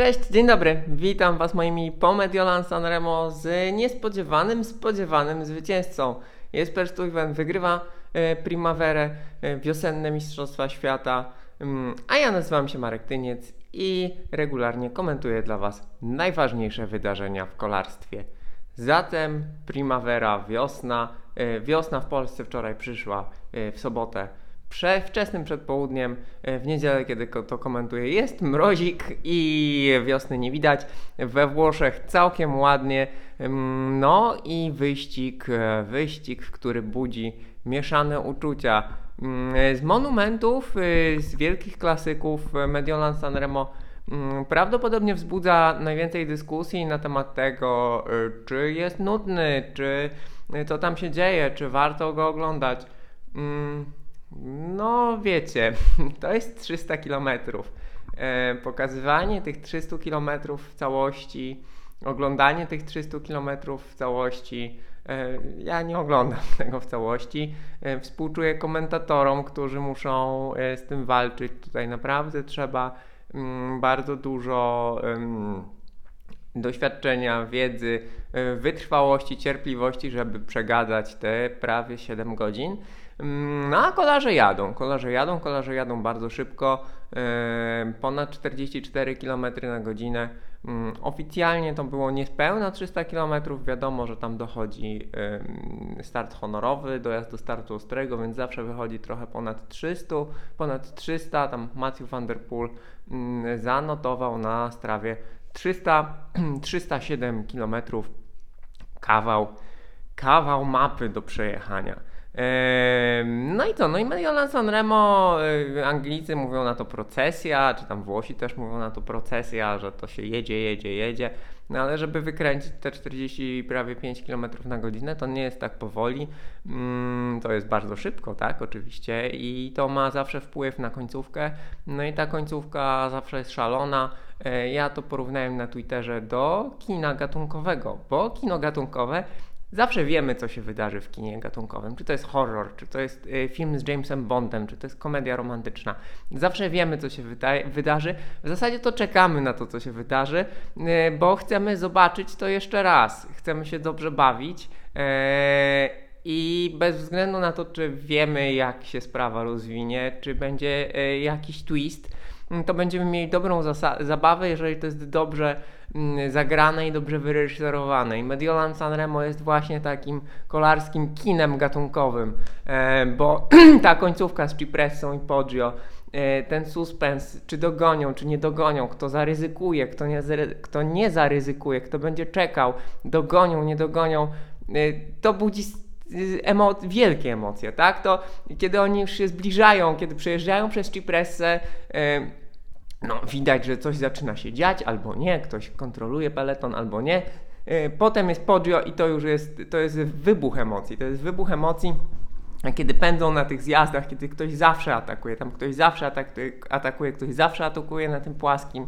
Cześć, dzień dobry. Witam Was moimi po Mediolan Sanremo z niespodziewanym, spodziewanym zwycięzcą. Jesper Stuyven wygrywa e, Primaverę, e, wiosenne Mistrzostwa Świata, mm, a ja nazywam się Marek Tyniec i regularnie komentuję dla Was najważniejsze wydarzenia w kolarstwie. Zatem Primavera, wiosna. E, wiosna w Polsce wczoraj przyszła w sobotę prze, wczesnym przedpołudniem, e, w niedzielę, kiedy to komentuję, jest mrozik i wiosny nie widać. We Włoszech całkiem ładnie. No i wyścig, e, wyścig, który budzi mieszane uczucia. Z monumentów, e, z wielkich klasyków Mediolan Sanremo prawdopodobnie wzbudza najwięcej dyskusji na temat tego, czy jest nudny, czy co tam się dzieje, czy warto go oglądać. No wiecie, to jest 300 km. E, pokazywanie tych 300 km w całości, oglądanie tych 300 km w całości. E, ja nie oglądam tego w całości. E, współczuję komentatorom, którzy muszą z tym walczyć. Tutaj naprawdę trzeba mm, bardzo dużo doświadczenia, wiedzy, wytrwałości, cierpliwości, żeby przegadać te prawie 7 godzin. Mm, no a kolarze jadą, kolarze jadą, kolarze jadą bardzo szybko, e, ponad 44 km na godzinę. Mm, oficjalnie to było niespełna 300 km, wiadomo, że tam dochodzi start honorowy, dojazd do startu ostrego, więc zawsze wychodzi trochę ponad 300, ponad 300, tam Matthew van der Poel mm, zanotował na strawie 300, 307 km, kawał, kawał mapy do przejechania. No i co? No i Mediolan Sanremo, y, Anglicy mówią na to procesja, czy tam Włosi też mówią na to procesja, że to się jedzie, jedzie, jedzie. No ale żeby wykręcić te 40 prawie 5 km na godzinę, to nie jest tak powoli. Mm, to jest bardzo szybko, tak, oczywiście, i to ma zawsze wpływ na końcówkę. No i ta końcówka zawsze jest szalona. E, ja to porównałem na Twitterze do kina gatunkowego, bo kino gatunkowe Zawsze wiemy, co się wydarzy w kinie gatunkowym. Czy to jest horror, czy to jest y, film z Jamesem Bondem, czy to jest komedia romantyczna. Zawsze wiemy, co się wyda wydarzy. W zasadzie to czekamy na to, co się wydarzy, y, bo chcemy zobaczyć to jeszcze raz. Chcemy się dobrze bawić. Y, I bez względu na to, czy wiemy, jak się sprawa rozwinie, czy będzie jakiś twist, to będziemy mieli dobrą zabawę, jeżeli to jest dobrze Mm, zagrane i dobrze wyreżyserowane. I Mediolan Sanremo jest właśnie takim kolarskim kinem gatunkowym, e, bo ta końcówka z Cipressą i Poggio, e, ten suspens, czy dogonią, czy nie dogonią, kto zaryzykuje, kto nie, kto nie zaryzykuje, kto będzie czekał, dogonią, nie dogonią, e, to budzi emo wielkie emocje, tak? To kiedy oni już się zbliżają, kiedy przejeżdżają przez Cipressę, no, widać, że coś zaczyna się dziać, albo nie, ktoś kontroluje peleton, albo nie. E, potem jest Poggio i to już jest, to jest wybuch emocji. To jest wybuch emocji, kiedy pędzą na tych zjazdach, kiedy ktoś zawsze atakuje, tam ktoś zawsze atakuje, atakuje ktoś zawsze atakuje na tym płaskim.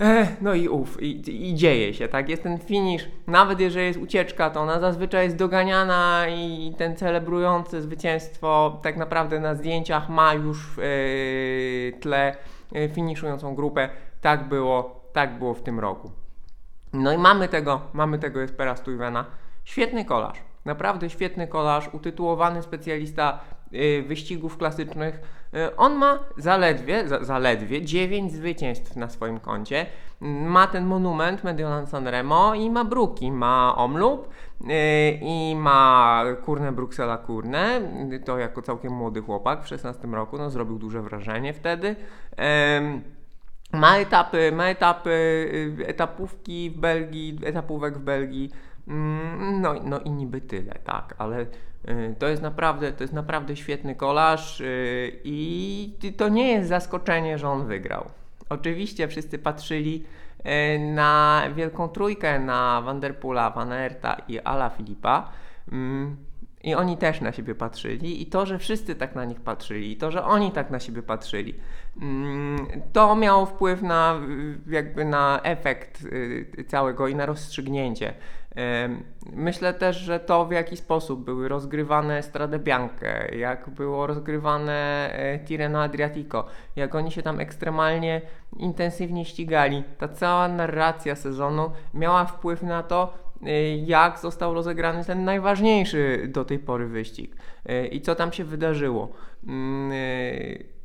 E, no i uf, i, i, dzieje się, tak? Jest ten finish, nawet jeżeli jest ucieczka, to ona zazwyczaj jest doganiana i ten celebrujący zwycięstwo tak naprawdę na zdjęciach ma już w yy, tle E, finiszującą grupę. Tak było, tak było w tym roku. No i mamy tego, mamy tego Espera Stuyvena. Świetny kolarz, naprawdę świetny kolarz, utytułowany specjalista wyścigów klasycznych. Y, on ma zaledwie, za, zaledwie 9 zwycięstw na swoim koncie. Ma ten monument Mediolan Sanremo i ma Bruki, ma Omloop y, i ma Kurne Bruxella Kurne. To jako całkiem młody chłopak w 16 roku, no zrobił duże wrażenie wtedy. Ma etapy, ma etapy, etapówki w Belgii, etapówek w Belgii. Mm, no, no i niby tyle, tak, ale y, to jest naprawdę, to jest naprawdę świetny kolarz y, i to nie jest zaskoczenie, że on wygrał. Oczywiście wszyscy patrzyli y, na wielką trójkę, na Vanderpoola, Van Aerta i Ala Filipa, mm, I oni też na siebie patrzyli, i to, że wszyscy tak na nich patrzyli, i to, że oni tak na siebie patrzyli, mm, to miało wpływ na, jakby na efekt y, całego i na rozstrzygnięcie. Myślę też, że to w jaki sposób były rozgrywane Strade Bianche, jak było rozgrywane e, Tirreno Adriatico, jak oni się tam ekstremalnie intensywnie ścigali. Ta cała narracja sezonu miała wpływ na to, jak został rozegrany ten najważniejszy do tej pory wyścig. E, i co tam się wydarzyło. Mm,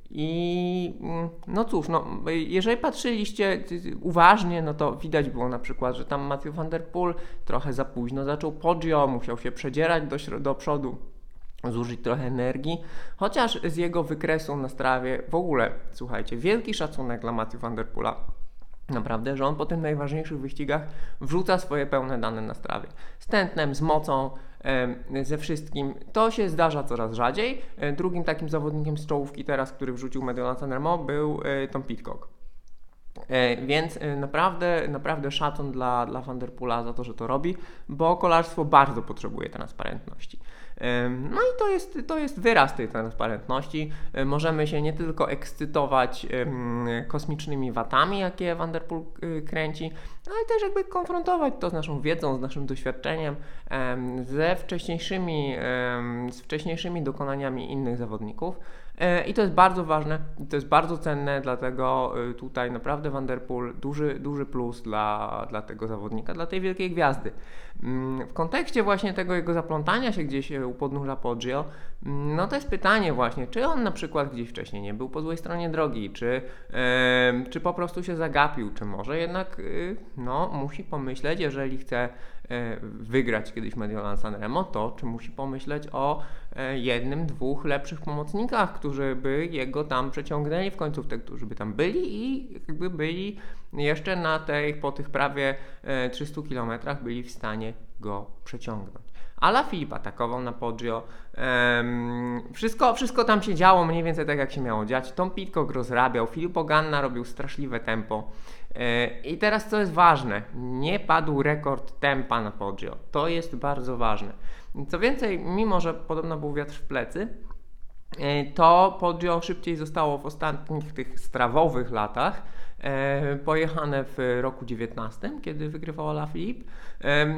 I mm, no cóż, no, jeżeli patrzyliście uważnie, no to widać było na przykład, że tam Matthew van der Poel trochę za późno zaczął podio, musiał się przedzierać do, do przodu, zużyć trochę energii, chociaż z jego wykresu na strawie w ogóle, słuchajcie, wielki szacunek dla Matthew van der Poela Naprawdę, że on po tych najważniejszych wyścigach wrzuca swoje pełne dane na strawie. Z tętnem, z mocą, ze wszystkim. To się zdarza coraz rzadziej. E, drugim takim zawodnikiem z czołówki teraz, który wrzucił Mediolan Sanremo był e, Tom Pitcock. E, więc naprawdę, naprawdę szacun dla, dla Van Der Poola za to, że to robi, bo kolarstwo bardzo potrzebuje transparentności. No i to jest, to jest wyraz tej transparentności. Możemy się nie tylko ekscytować kosmicznymi watami, jakie Vanderpool y, kręci, ale też jakby konfrontować to z naszą wiedzą, z naszym doświadczeniem, ze wcześniejszymi, z wcześniejszymi dokonaniami innych zawodników. E, I to jest bardzo ważne, to jest bardzo cenne, dlatego y, tutaj naprawdę Vanderpool duży, duży plus dla, dla tego zawodnika, dla tej wielkiej gwiazdy. Mm, w kontekście właśnie tego jego zaplątania się gdzieś u podnóża Poggio, mm, no to jest pytanie właśnie, czy on na przykład gdzieś wcześniej nie był po złej stronie drogi, czy, czy po prostu się zagapił, czy może jednak no, musi pomyśleć, jeżeli chce E, wygrać kiedyś Mediolan Sanremo, to czy musi pomyśleć o e, jednym, dwóch lepszych pomocnikach, którzy by jego tam przeciągnęli w końcówce, którzy by tam byli i jakby byli jeszcze na tej, po tych prawie 300 e, kilometrach byli w stanie go przeciągnąć. Ala Filip atakował na Poggio. Um, wszystko, wszystko tam się działo mniej więcej tak, jak się miało dziać. Tom Pitcock rozrabiał, Filip Oganna robił straszliwe tempo. E, I teraz co jest ważne, nie padł rekord tempa na Poggio. To jest bardzo ważne. Co więcej, mimo że podobno był wiatr w plecy, e, to Poggio szybciej zostało w ostatnich tych strawowych latach e, pojechane w roku 19, kiedy wygrywał Lafilippe.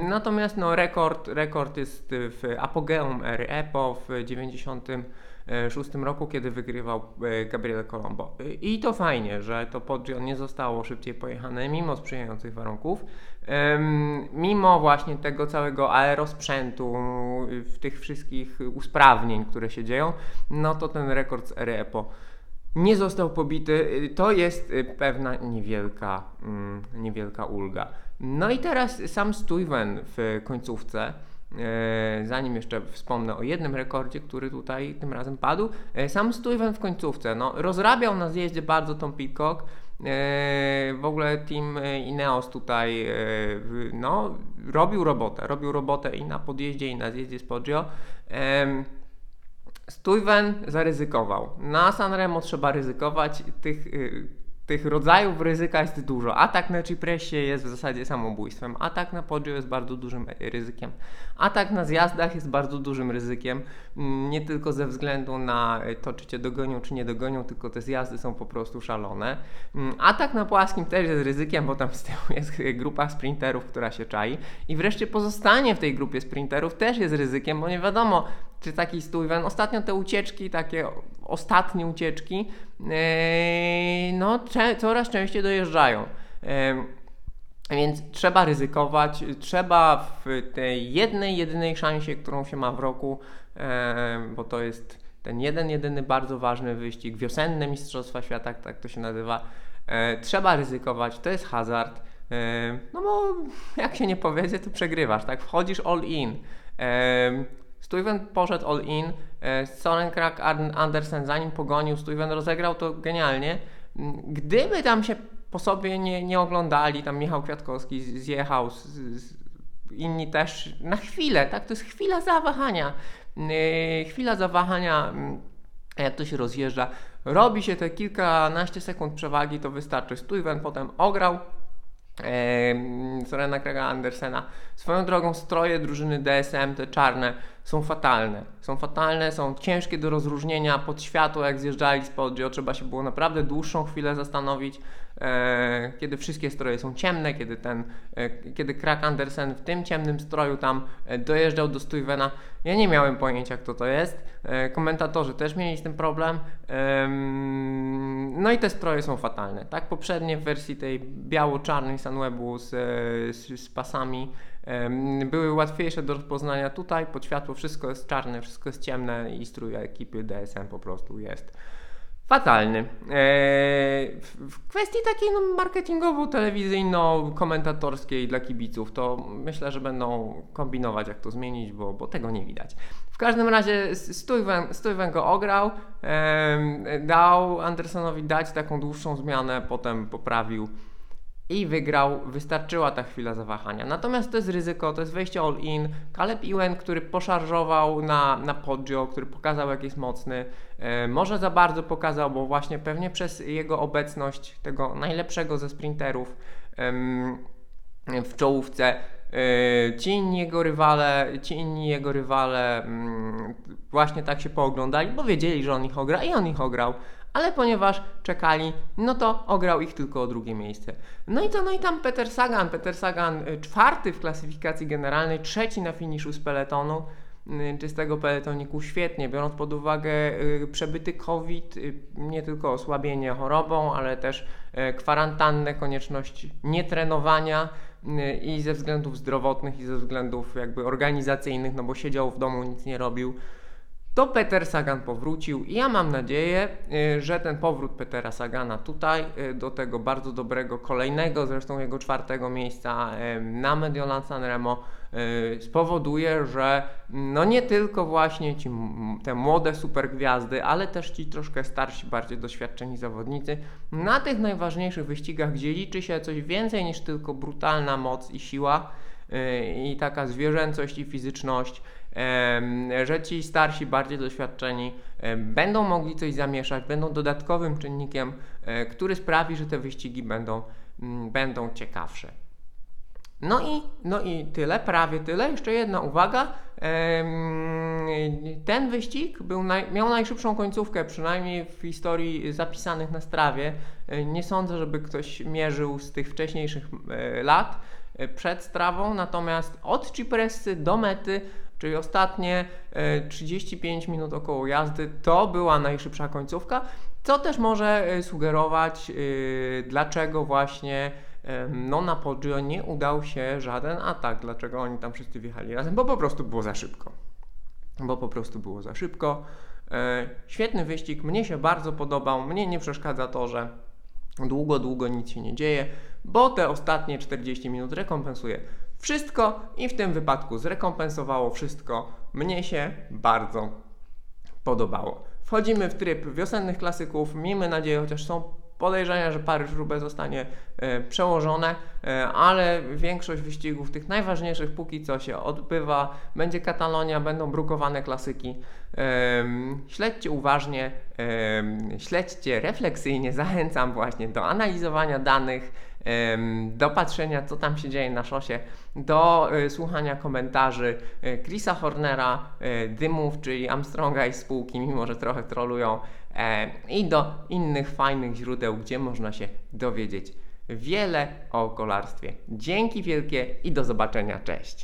Natomiast no, rekord, rekord jest w apogeum ery EPO w 90 2006 roku, kiedy wygrywał e, Gabriele Colombo. I to fajnie, że to Poggio nie zostało szybciej pojechane mimo sprzyjających warunków, mimo właśnie tego całego aerosprzętu, tych wszystkich usprawnień, które się dzieją, no to ten rekord z EPO nie został pobity. To jest e, pewna niewielka, mm, niewielka ulga. No i teraz sam Stuyven w końcówce zanim jeszcze wspomnę o jednym rekordzie, który tutaj tym razem padł, e, sam Stuyven w końcówce, no, rozrabiał na zjeździe bardzo Tom Peacock, e, w ogóle team Ineos tutaj no, robił robotę, robił robotę i na podjeździe i na zjeździe z Poggio. Stuyven zaryzykował. Na Sanremo trzeba ryzykować. Tych tych rodzajów ryzyka jest dużo. Atak na Cipressie jest w zasadzie samobójstwem. Atak na Poggio jest bardzo dużym ryzykiem. Atak na zjazdach jest bardzo dużym ryzykiem. Mm, nie tylko ze względu na to, czy cię dogonią, czy nie dogonią, tylko te zjazdy są po prostu szalone. Mm, atak na płaskim też jest ryzykiem, bo tam z tyłu jest grupa sprinterów, która się czai. I wreszcie pozostanie w tej grupie sprinterów też jest ryzykiem, bo nie wiadomo, czy taki Stuyven. Ostatnio te ucieczki, takie ostatnie ucieczki, yy, no coraz częściej dojeżdżają. Yy, więc trzeba ryzykować, trzeba w tej jednej, jedynej szansie, którą się ma w roku, yy, bo to jest ten jeden, jedyny bardzo ważny wyścig, wiosenne Mistrzostwa Świata, tak to się nazywa, trzeba ryzykować, to jest hazard. No bo jak się nie powiedzie, to przegrywasz, tak? Wchodzisz all in. Stuyven poszedł all in, e, Soren Krak Andersen zanim pogonił, Stuyven rozegrał to genialnie. Mm, gdyby tam się po sobie nie, nie oglądali, tam Michał Kwiatkowski zjechał, z, z, inni też na chwilę, tak, to jest chwila zawahania, yy, chwila zawahania, yy, jak to się rozjeżdża, robi się te kilkanaście sekund przewagi, to wystarczy. Stuyven potem ograł, Sorena Krega Andersena. Swoją drogą stroje drużyny DSM, te czarne, są fatalne. Są fatalne, są ciężkie do rozróżnienia pod światło, jak zjeżdżali z podio, trzeba się było naprawdę dłuższą chwilę zastanowić, kiedy wszystkie stroje są ciemne, kiedy ten, e, kiedy Krak Andersen w tym ciemnym stroju tam e, dojeżdżał do Stuyvena. Ja nie miałem pojęcia, kto to jest. E, komentatorzy też mieli z tym problem. no i te stroje są fatalne. Tak, poprzednie w wersji tej biało-czarnej Sunwebu z, z, z pasami były łatwiejsze do rozpoznania. Tutaj pod światło wszystko jest czarne, wszystko jest ciemne i strój ekipy DSM po prostu jest fatalny. Eee, w kwestii takiej no, marketingowo-telewizyjno-komentatorskiej dla kibiców, to myślę, że będą kombinować, jak to zmienić, bo, bo tego nie widać. W każdym razie Stuyven, go ograł, dał Andersonowi dać taką dłuższą zmianę, potem poprawił i wygrał, wystarczyła ta chwila zawahania. Natomiast to jest ryzyko, to jest wejście all-in. Caleb Ewan, który poszarżował na, na podio, który pokazał jak jest mocny, e, może za bardzo pokazał, bo właśnie pewnie przez jego obecność tego najlepszego ze sprinterów w czołówce e, Ci inni jego rywale, ci inni jego rywale mm, właśnie tak się pooglądali, bo wiedzieli, że on ich ogra i on ich ograł ale ponieważ czekali, no to ograł ich tylko o drugie miejsce. No i to, no i tam Peter Sagan, Peter Sagan y, czwarty w klasyfikacji generalnej, trzeci na finiszu z peletonu, y, czystego peletoniku świetnie, biorąc pod uwagę y, przebyty COVID, nie tylko osłabienie chorobą, ale też kwarantannę, konieczność nietrenowania i ze względów zdrowotnych i ze względów jakby organizacyjnych, no bo siedział w domu, nic nie robił to Peter Sagan powrócił i ja mam nadzieję, y, że ten powrót Petera Sagana tutaj y, do tego bardzo dobrego, kolejnego zresztą jego czwartego miejsca na Mediolan Sanremo y, spowoduje, że no nie tylko właśnie ci te młode supergwiazdy, ale też ci troszkę starsi, bardziej doświadczeni zawodnicy na tych najważniejszych wyścigach, gdzie liczy się coś więcej niż tylko brutalna moc i siła i taka zwierzęcość i fizyczność, że ci starsi, bardziej doświadczeni będą mogli coś zamieszać, będą dodatkowym czynnikiem, e, który sprawi, że te wyścigi będą, mm, będą ciekawsze. No i, no i tyle, prawie tyle. Jeszcze jedna uwaga. Ten wyścig był miał najszybszą końcówkę, przynajmniej w historii zapisanych na strawie. E, nie sądzę, żeby ktoś mierzył z tych wcześniejszych e, lat przed strawą, natomiast od Cipressy do mety Czyli ostatnie 35 e, minut około jazdy to była najszybsza końcówka, co też może e, sugerować, e, dlaczego właśnie no, na Poggio nie udał się żaden atak, dlaczego oni tam wszyscy wjechali razem, bo po prostu było za szybko. Bo po prostu było za szybko. Świetny wyścig, mnie się bardzo podobał, mnie nie przeszkadza to, że długo, długo nic się nie dzieje, bo te ostatnie 40 minut rekompensuje wszystko i w tym wypadku zrekompensowało wszystko. Mnie się bardzo podobało. Wchodzimy w tryb wiosennych klasyków. Miejmy nadzieję, chociaż są podejrzenia, że Paryż-Roubaix zostanie e, przełożone, e, ale większość wyścigów, tych najważniejszych póki co się odbywa, będzie Katalonia, będą brukowane klasyki. Śledźcie uważnie, śledźcie refleksyjnie, zachęcam właśnie do analizowania danych, do patrzenia, co tam się dzieje na szosie, do y, słuchania komentarzy y, Chrisa Hornera, y, Dymów, czyli Armstronga i spółki, mimo że trochę trolują, e, i do innych fajnych źródeł, gdzie można się dowiedzieć wiele o kolarstwie. Dzięki wielkie i do zobaczenia, cześć!